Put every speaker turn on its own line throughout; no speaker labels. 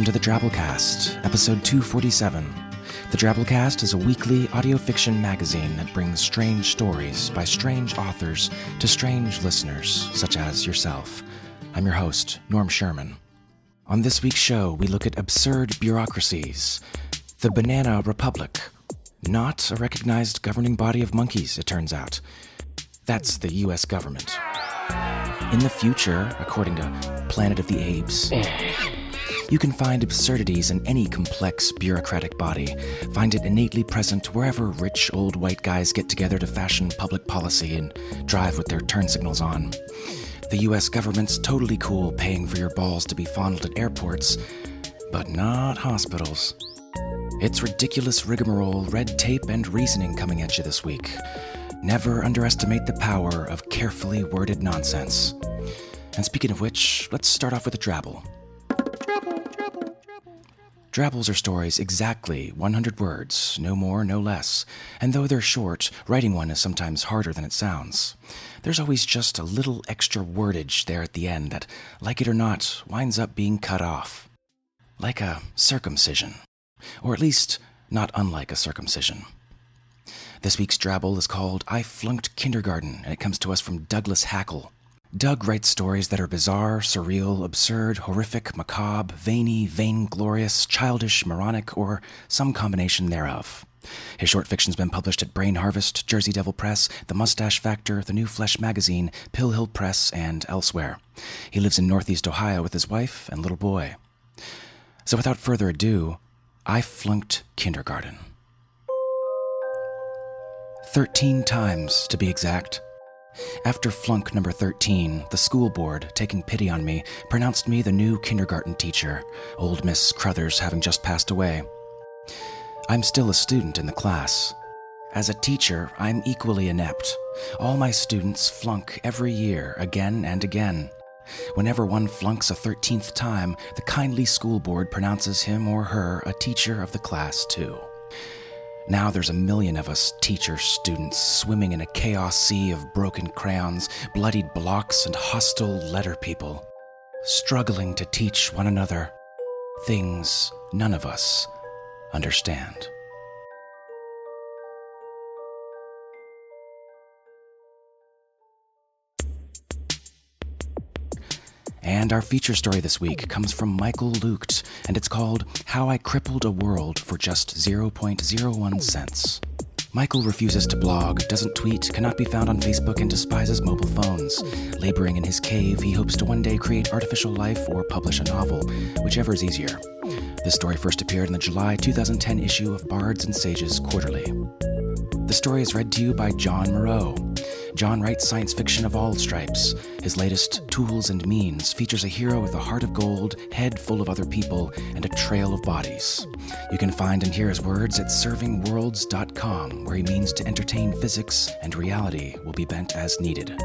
Welcome to the Drabblecast, episode 247. The Drabblecast is a weekly audio fiction magazine that brings strange stories by strange authors to strange listeners, such as yourself. I'm your host, Norm Sherman. On this week's show, we look at absurd bureaucracies, the Banana Republic, not a recognized governing body of monkeys, it turns out. That's the US government. In the future, according to Planet of the Apes, you can find absurdities in any complex bureaucratic body. Find it innately present wherever rich old white guys get together to fashion public policy and drive with their turn signals on. The US government's totally cool paying for your balls to be fondled at airports, but not hospitals. It's ridiculous rigmarole, red tape, and reasoning coming at you this week. Never underestimate the power of carefully worded nonsense. And speaking of which, let's start off with a drabble. Drabbles are stories exactly 100 words, no more, no less. And though they're short, writing one is sometimes harder than it sounds. There's always just a little extra wordage there at the end that, like it or not, winds up being cut off. Like a circumcision. Or at least, not unlike a circumcision. This week's drabble is called I Flunked Kindergarten, and it comes to us from Douglas Hackle. Doug writes stories that are bizarre, surreal, absurd, horrific, macabre, veiny, vainglorious, childish, moronic, or some combination thereof. His short fiction's been published at Brain Harvest, Jersey Devil Press, The Mustache Factor, The New Flesh Magazine, Pill Hill Press, and elsewhere. He lives in Northeast Ohio with his wife and little boy. So without further ado, I flunked kindergarten. Thirteen times, to be exact. After flunk number 13, the school board, taking pity on me, pronounced me the new kindergarten teacher, old Miss Crothers having just passed away. I'm still a student in the class. As a teacher, I'm equally inept. All my students flunk every year, again and again. Whenever one flunks a 13th time, the kindly school board pronounces him or her a teacher of the class, too. Now there's a million of us teacher students swimming in a chaos sea of broken crayons, bloodied blocks, and hostile letter people, struggling to teach one another things none of us understand. And our feature story this week comes from Michael Lucht, and it's called How I Crippled a World for Just 0.01 Cents. Michael refuses to blog, doesn't tweet, cannot be found on Facebook, and despises mobile phones. Laboring in his cave, he hopes to one day create artificial life or publish a novel, whichever is easier. This story first appeared in the July 2010 issue of Bards and Sages Quarterly. The story is read to you by John Moreau. John writes science fiction of all stripes. His latest, Tools and Means, features a hero with a heart of gold, head full of other people, and a trail of bodies. You can find and hear his words at servingworlds.com, where he means to entertain physics and reality will be bent as needed.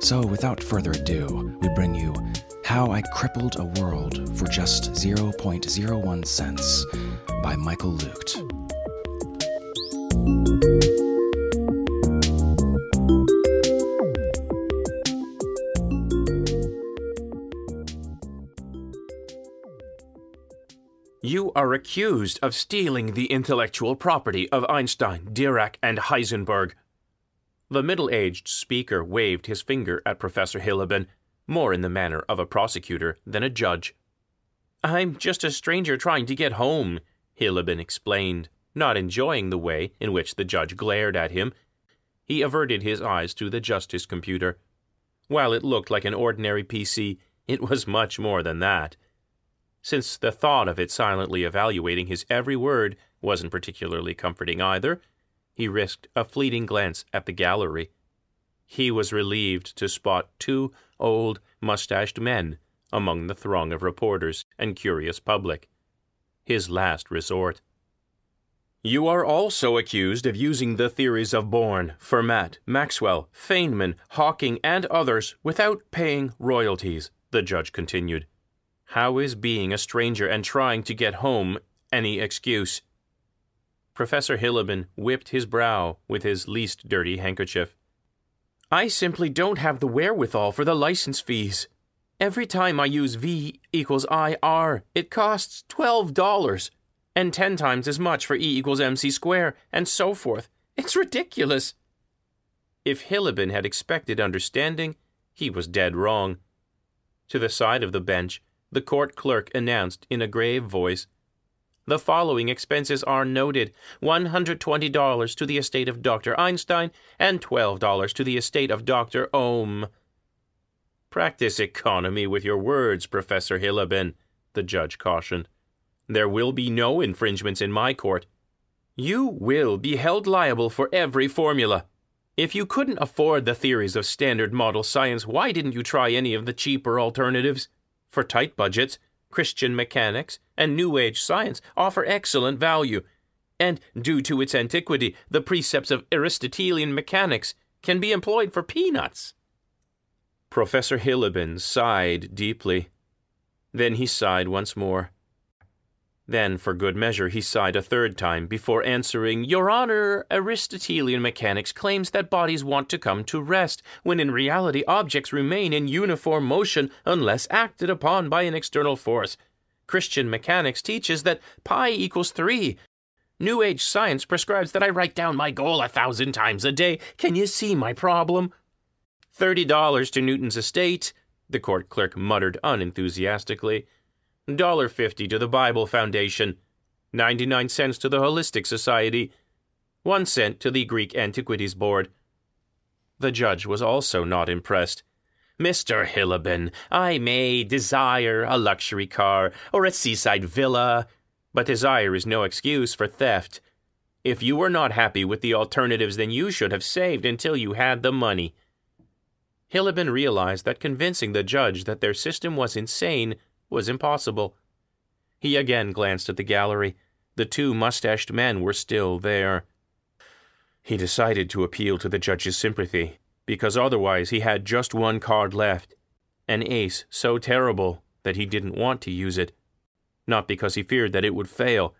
So, without further ado, we bring you How I Crippled a World for Just 0.01 Cents by Michael Lucht.
Accused of stealing the intellectual property of Einstein, Dirac, and Heisenberg. The middle aged speaker waved his finger at Professor Hillabin, more in the manner of a prosecutor than a judge. I'm just a stranger trying to get home, Hillabin explained, not enjoying the way in which the judge glared at him. He averted his eyes to the justice computer. While it looked like an ordinary PC, it was much more than that since the thought of it silently evaluating his every word wasn't particularly comforting either. He risked a fleeting glance at the gallery. He was relieved to spot two old, mustached men among the throng of reporters and curious public. His last resort. You are also accused of using the theories of Born, Fermat, Maxwell, Feynman, Hawking, and others without paying royalties, the judge continued. How is being a stranger and trying to get home any excuse? Professor Hillabin whipped his brow with his least dirty handkerchief. I simply don't have the wherewithal for the license fees. Every time I use V equals IR, it costs $12, and 10 times as much for E equals MC square, and so forth. It's ridiculous. If Hillabin had expected understanding, he was dead wrong. To the side of the bench, the court clerk announced in a grave voice The following expenses are noted $120 to the estate of Dr. Einstein and $12 to the estate of Dr. Ohm. Practice economy with your words, Professor Hillabin, the judge cautioned. There will be no infringements in my court. You will be held liable for every formula. If you couldn't afford the theories of standard model science, why didn't you try any of the cheaper alternatives? For tight budgets, Christian mechanics and New Age science offer excellent value, and due to its antiquity, the precepts of Aristotelian mechanics can be employed for peanuts. Professor Hillabin sighed deeply. Then he sighed once more. Then, for good measure, he sighed a third time before answering, Your Honor, Aristotelian mechanics claims that bodies want to come to rest, when in reality objects remain in uniform motion unless acted upon by an external force. Christian mechanics teaches that pi equals 3. New Age science prescribes that I write down my goal a thousand times a day. Can you see my problem? Thirty dollars to Newton's estate, the court clerk muttered unenthusiastically. $1.50 to the Bible Foundation, 99 cents to the Holistic Society, 1 cent to the Greek Antiquities Board. The judge was also not impressed. Mr. Hillabin, I may desire a luxury car or a seaside villa, but desire is no excuse for theft. If you were not happy with the alternatives, then you should have saved until you had the money. Hillabin realized that convincing the judge that their system was insane was impossible. He again glanced at the gallery. The two mustached men were still there. He decided to appeal to the judge's sympathy, because otherwise he had just one card left an ace so terrible that he didn't want to use it. Not because he feared that it would fail,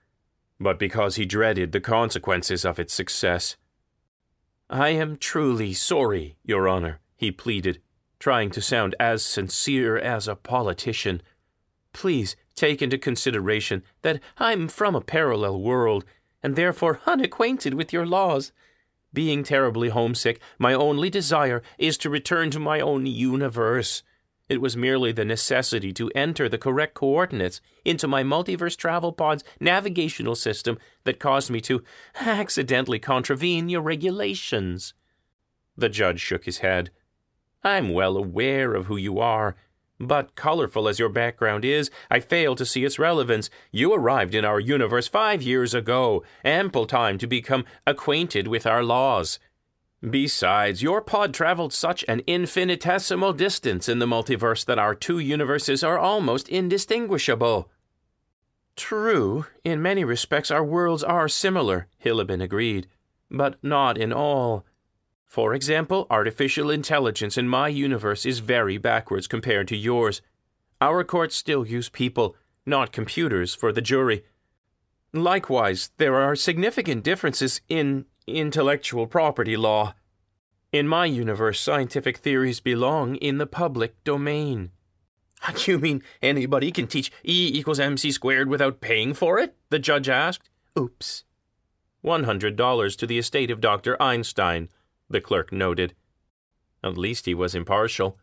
but because he dreaded the consequences of its success. I am truly sorry, Your Honor, he pleaded, trying to sound as sincere as a politician. Please take into consideration that I'm from a parallel world, and therefore unacquainted with your laws. Being terribly homesick, my only desire is to return to my own universe. It was merely the necessity to enter the correct coordinates into my multiverse travel pod's navigational system that caused me to accidentally contravene your regulations. The judge shook his head. I'm well aware of who you are but colorful as your background is, I fail to see its relevance. You arrived in our universe five years ago, ample time to become acquainted with our laws. Besides, your pod traveled such an infinitesimal distance in the multiverse that our two universes are almost indistinguishable. True, in many respects our worlds are similar, Hillabin agreed, but not in all. For example, artificial intelligence in my universe is very backwards compared to yours. Our courts still use people, not computers, for the jury. Likewise, there are significant differences in intellectual property law. In my universe, scientific theories belong in the public domain. You mean anybody can teach E equals mc squared without paying for it? The judge asked. Oops. $100 to the estate of Dr. Einstein the clerk noted. At least he was impartial.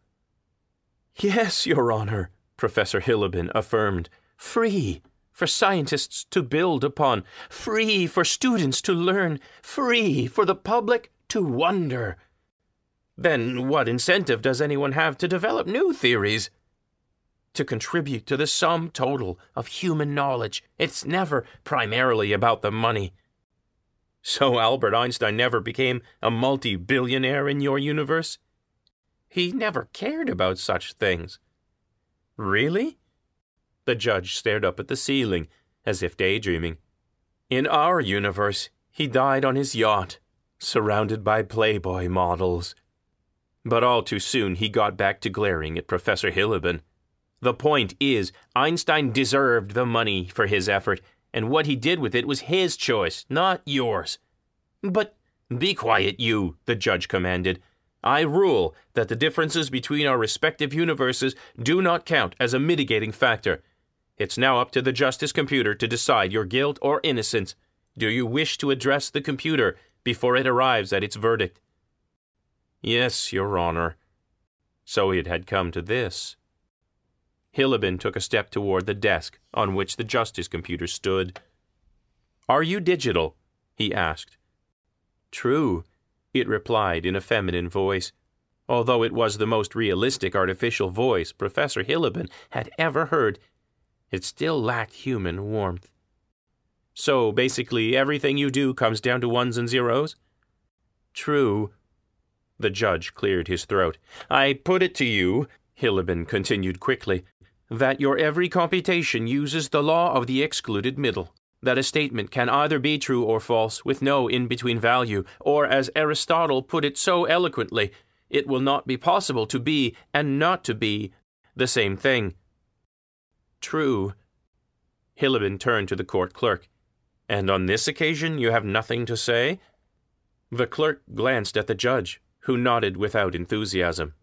Yes, Your Honor, Professor Hillabin affirmed. Free for scientists to build upon, free for students to learn, free for the public to wonder. Then what incentive does anyone have to develop new theories? To contribute to the sum total of human knowledge. It's never primarily about the money. So Albert Einstein never became a multi billionaire in your universe? He never cared about such things. Really? The judge stared up at the ceiling, as if daydreaming. In our universe, he died on his yacht, surrounded by Playboy models. But all too soon he got back to glaring at Professor Hillabin. The point is, Einstein deserved the money for his effort, and what he did with it was his choice, not yours. But be quiet, you, the judge commanded. I rule that the differences between our respective universes do not count as a mitigating factor. It's now up to the justice computer to decide your guilt or innocence. Do you wish to address the computer before it arrives at its verdict? Yes, Your Honor. So it had come to this. Hillabin took a step toward the desk on which the justice computer stood. Are you digital? he asked. True, it replied in a feminine voice, although it was the most realistic artificial voice Professor Hillabin had ever heard. It still lacked human warmth. So basically, everything you do comes down to ones and zeros? True. The judge cleared his throat. I put it to you, Hillabin continued quickly, that your every computation uses the law of the excluded middle, that a statement can either be true or false with no in between value, or as Aristotle put it so eloquently, it will not be possible to be and not to be the same thing. True. Hillabin turned to the court clerk. And on this occasion you have nothing to say? The clerk glanced at the judge, who nodded without enthusiasm.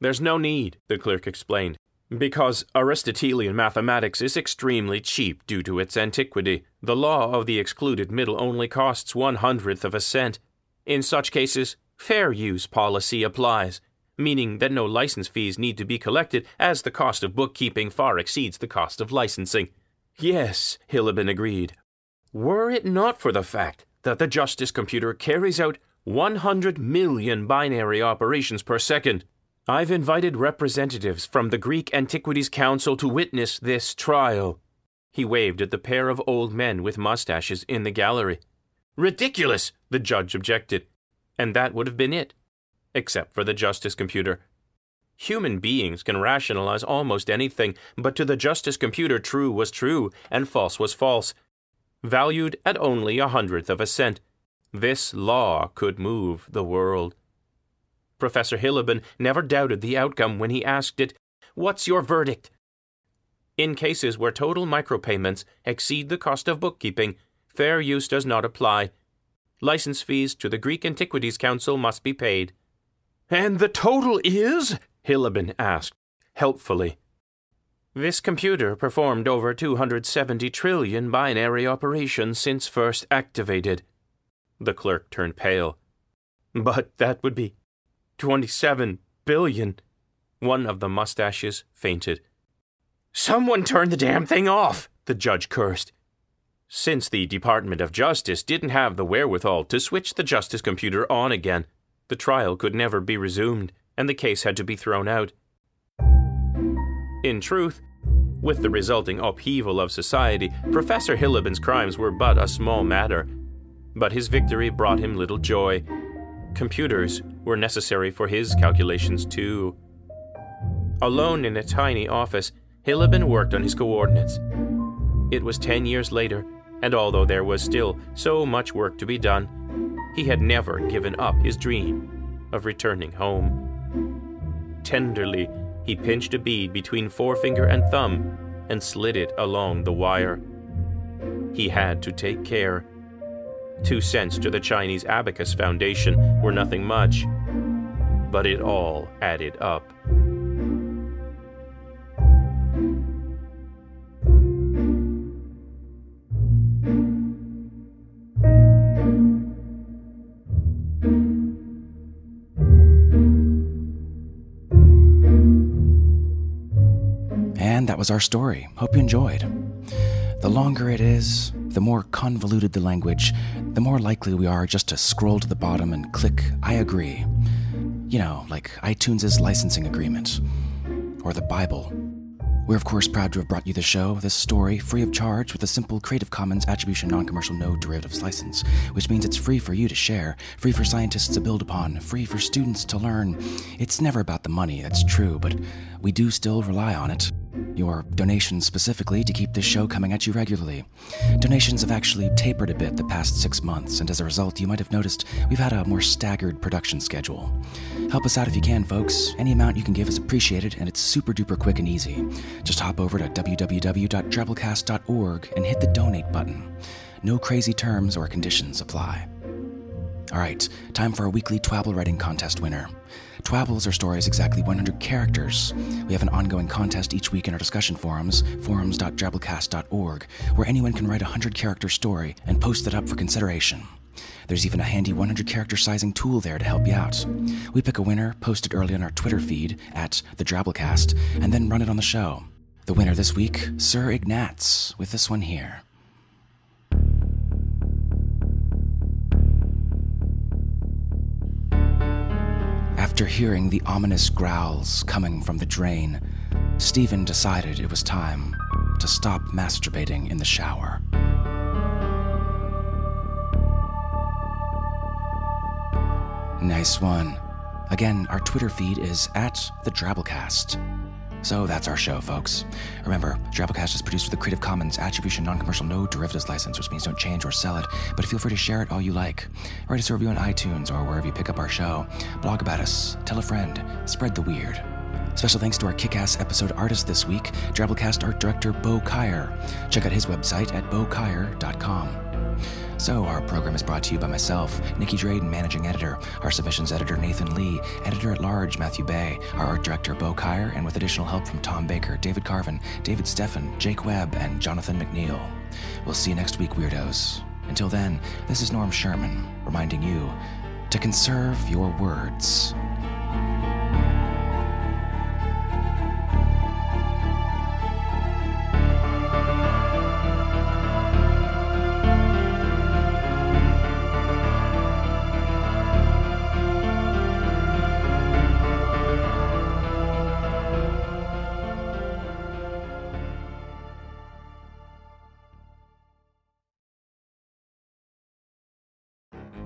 There's no need, the clerk explained because Aristotelian mathematics is extremely cheap due to its antiquity. The law of the excluded middle only costs one hundredth of a cent. In such cases, fair use policy applies, meaning that no license fees need to be collected as the cost of bookkeeping far exceeds the cost of licensing. Yes, Hillabin agreed. Were it not for the fact that the justice computer carries out 100 million binary operations per second, I've invited representatives from the Greek Antiquities Council to witness this trial. He waved at the pair of old men with mustaches in the gallery. Ridiculous, the judge objected. And that would have been it, except for the justice computer. Human beings can rationalize almost anything, but to the justice computer, true was true and false was false. Valued at only a hundredth of a cent, this law could move the world. Professor Hillabin never doubted the outcome when he asked it, What's your verdict? In cases where total micropayments exceed the cost of bookkeeping, fair use does not apply. License fees to the Greek Antiquities Council must be paid. And the total is? Hillabin asked, helpfully. This computer performed over 270 trillion binary operations since first activated. The clerk turned pale. But that would be 27 billion. One of the mustaches fainted. Someone turn the damn thing off, the judge cursed. Since the Department of Justice didn't have the wherewithal to switch the justice computer on again, the trial could never be resumed, and the case had to be thrown out. In truth, with the resulting upheaval of society, Professor Hillabin's crimes were but a small matter. But his victory brought him little joy, Computers were necessary for his calculations, too. Alone in a tiny office, Hillabin worked on his coordinates. It was ten years later, and although there was still so much work to be done, he had never given up his dream of returning home. Tenderly, he pinched a bead between forefinger and thumb and slid it along the wire. He had to take care Two cents to the Chinese Abacus Foundation were nothing much, but it all added up.
And that was our story. Hope you enjoyed. The longer it is, the more convoluted the language, the more likely we are just to scroll to the bottom and click I agree. You know, like iTunes' licensing agreement, or the Bible, We're, of course, proud to have brought you the show, this story, free of charge with a simple Creative Commons Attribution Non Commercial No Derivatives license, which means it's free for you to share, free for scientists to build upon, free for students to learn. It's never about the money, that's true, but we do still rely on it. Your donations specifically to keep this show coming at you regularly. Donations have actually tapered a bit the past six months, and as a result, you might have noticed we've had a more staggered production schedule. Help us out if you can, folks. Any amount you can give is appreciated, and it's super duper quick and easy. Just hop over to www.drabblecast.org and hit the donate button. No crazy terms or conditions apply. All right, time for our weekly Twabble writing contest winner. Twabbles are stories exactly 100 characters. We have an ongoing contest each week in our discussion forums, forums.drabblecast.org, where anyone can write a 100 character story and post it up for consideration. There's even a handy 100 character sizing tool there to help you out. We pick a winner, post it early on our Twitter feed at the Drabblecast, and then run it on the show. The winner this week, Sir Ignatz, with this one here. After hearing the ominous growls coming from the drain, Stephen decided it was time to stop masturbating in the shower. Nice one. Again, our Twitter feed is at the Drabblecast. So that's our show, folks. Remember, Drabblecast is produced with a Creative Commons Attribution Non-Commercial No Derivatives license, which means don't change or sell it, but feel free to share it all you like. Write us a review on iTunes or wherever you pick up our show. Blog about us, tell a friend, spread the weird. Special thanks to our kick-ass episode artist this week, Drabblecast art director Bo Kaier. Check out his website at bokaier.com. So, our program is brought to you by myself, Nicky Drayden, managing editor, our submissions editor, Nathan Lee, editor at large, Matthew Bay, our art director, Bo Kaier, and with additional help from Tom Baker, David Carvin, David Steffen, Jake Webb, and Jonathan McNeil. We'll see you next week, weirdos. Until then, this is Norm Sherman, reminding you to conserve your words.